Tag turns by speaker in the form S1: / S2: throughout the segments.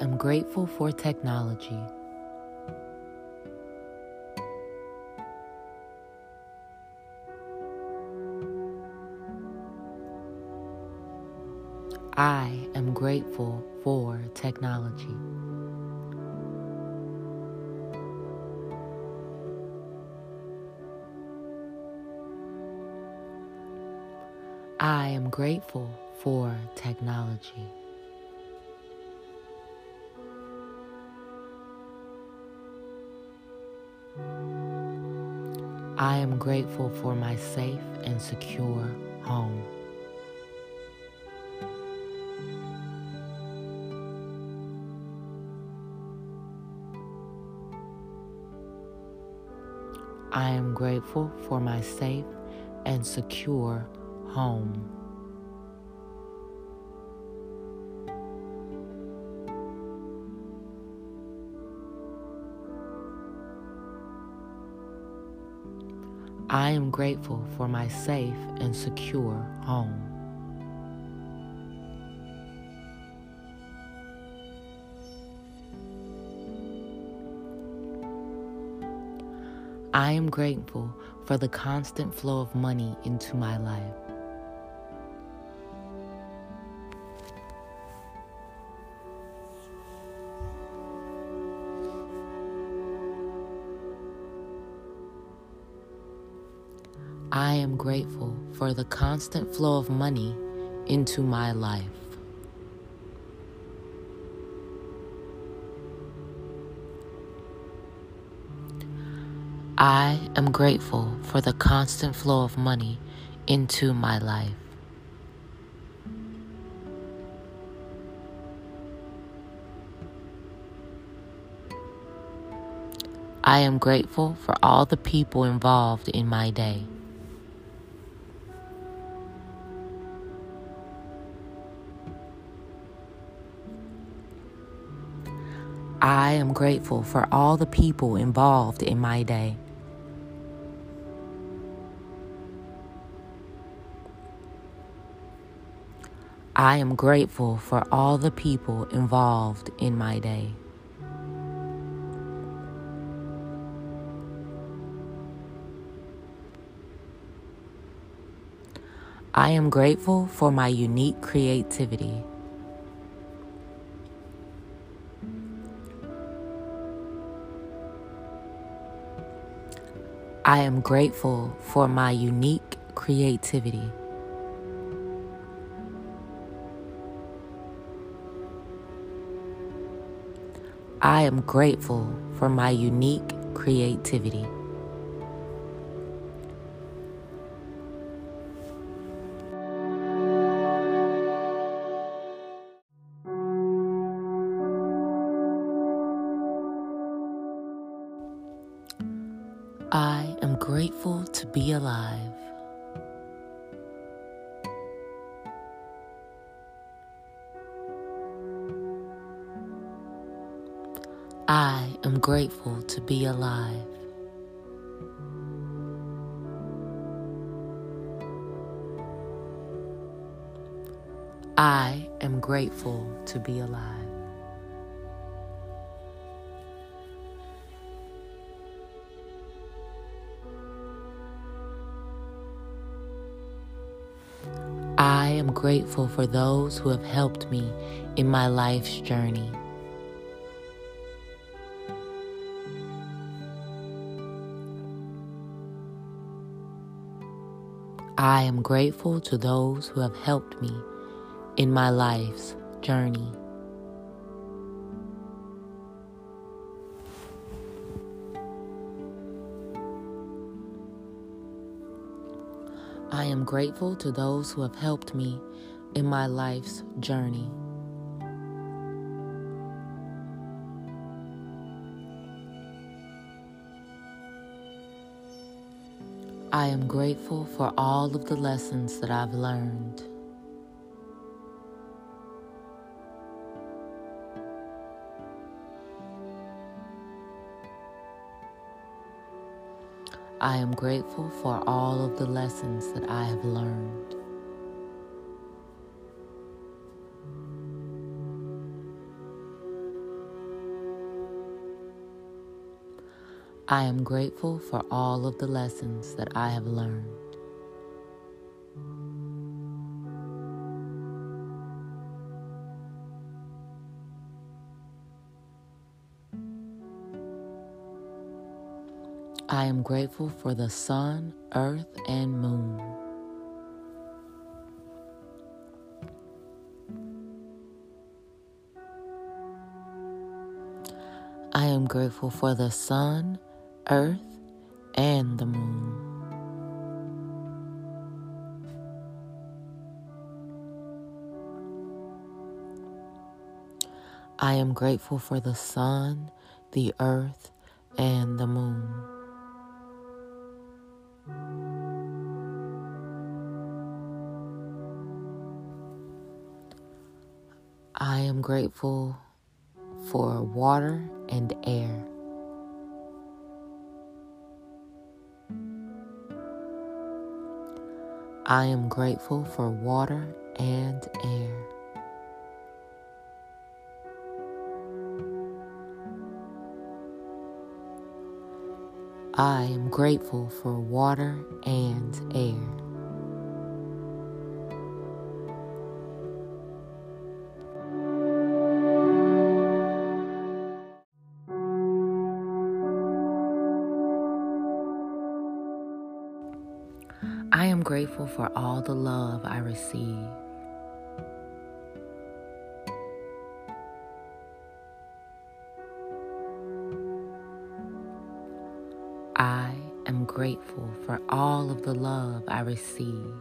S1: am grateful for technology. I am grateful for technology. I am grateful for technology. I am grateful for my safe and secure home. I am grateful for my safe and secure home. I am grateful for my safe and secure home. I am grateful for the constant flow of money into my life. I am grateful for the constant flow of money into my life. I am grateful for the constant flow of money into my life. I am grateful for all the people involved in my day. I am grateful for all the people involved in my day. I am grateful for all the people involved in my day. I am grateful for my unique creativity. I am grateful for my unique creativity. I am grateful for my unique creativity. I grateful to be alive. I am grateful to be alive. I am grateful to be alive. I am grateful for those who have helped me in my life's journey. I am grateful to those who have helped me in my life's journey. Am grateful to those who have helped me in my life's journey. I am grateful for all of the lessons that I've learned. I am grateful for all of the lessons that I have learned. I am grateful for all of the lessons that I have learned. I am grateful for the sun, earth, and moon. I am grateful for the sun, earth, and the moon. I am grateful for the sun, the earth, and the moon. I am grateful for water and air. I am grateful for water and air. I am grateful for water and air. I am grateful for all the love I receive. Grateful for all of the love I receive.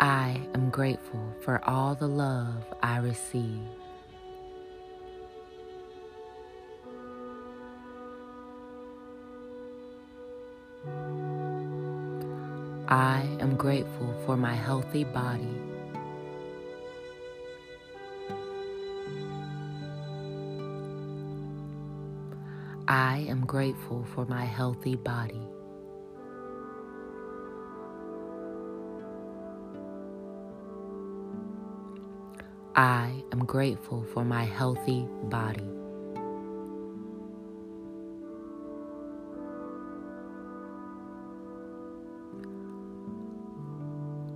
S1: I am grateful for all the love I receive. I am grateful for my healthy body. I am grateful for my healthy body. I am grateful for my healthy body.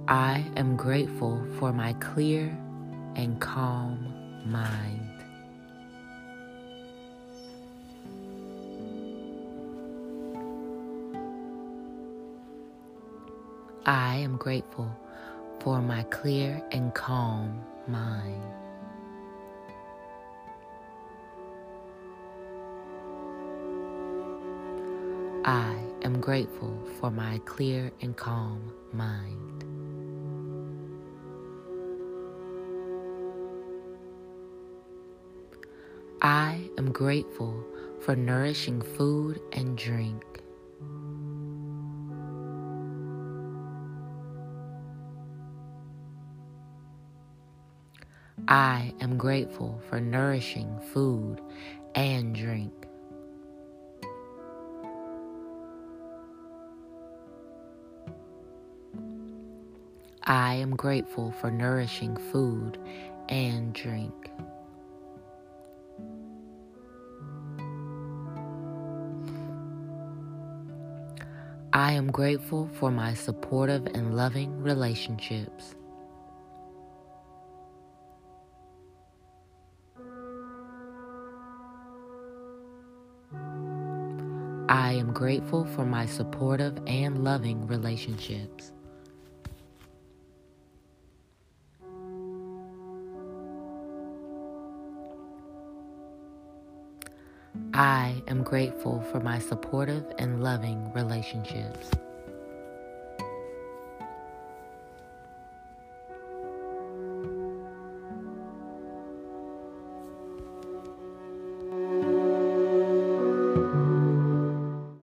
S1: I am grateful for my clear and calm mind. I am grateful for my clear and calm mind. I am grateful for my clear and calm mind. I am grateful for nourishing food and drink. I am grateful for nourishing food and drink. I am grateful for nourishing food and drink. I am grateful for my supportive and loving relationships. I am grateful for my supportive and loving relationships. I am grateful for my supportive and loving relationships.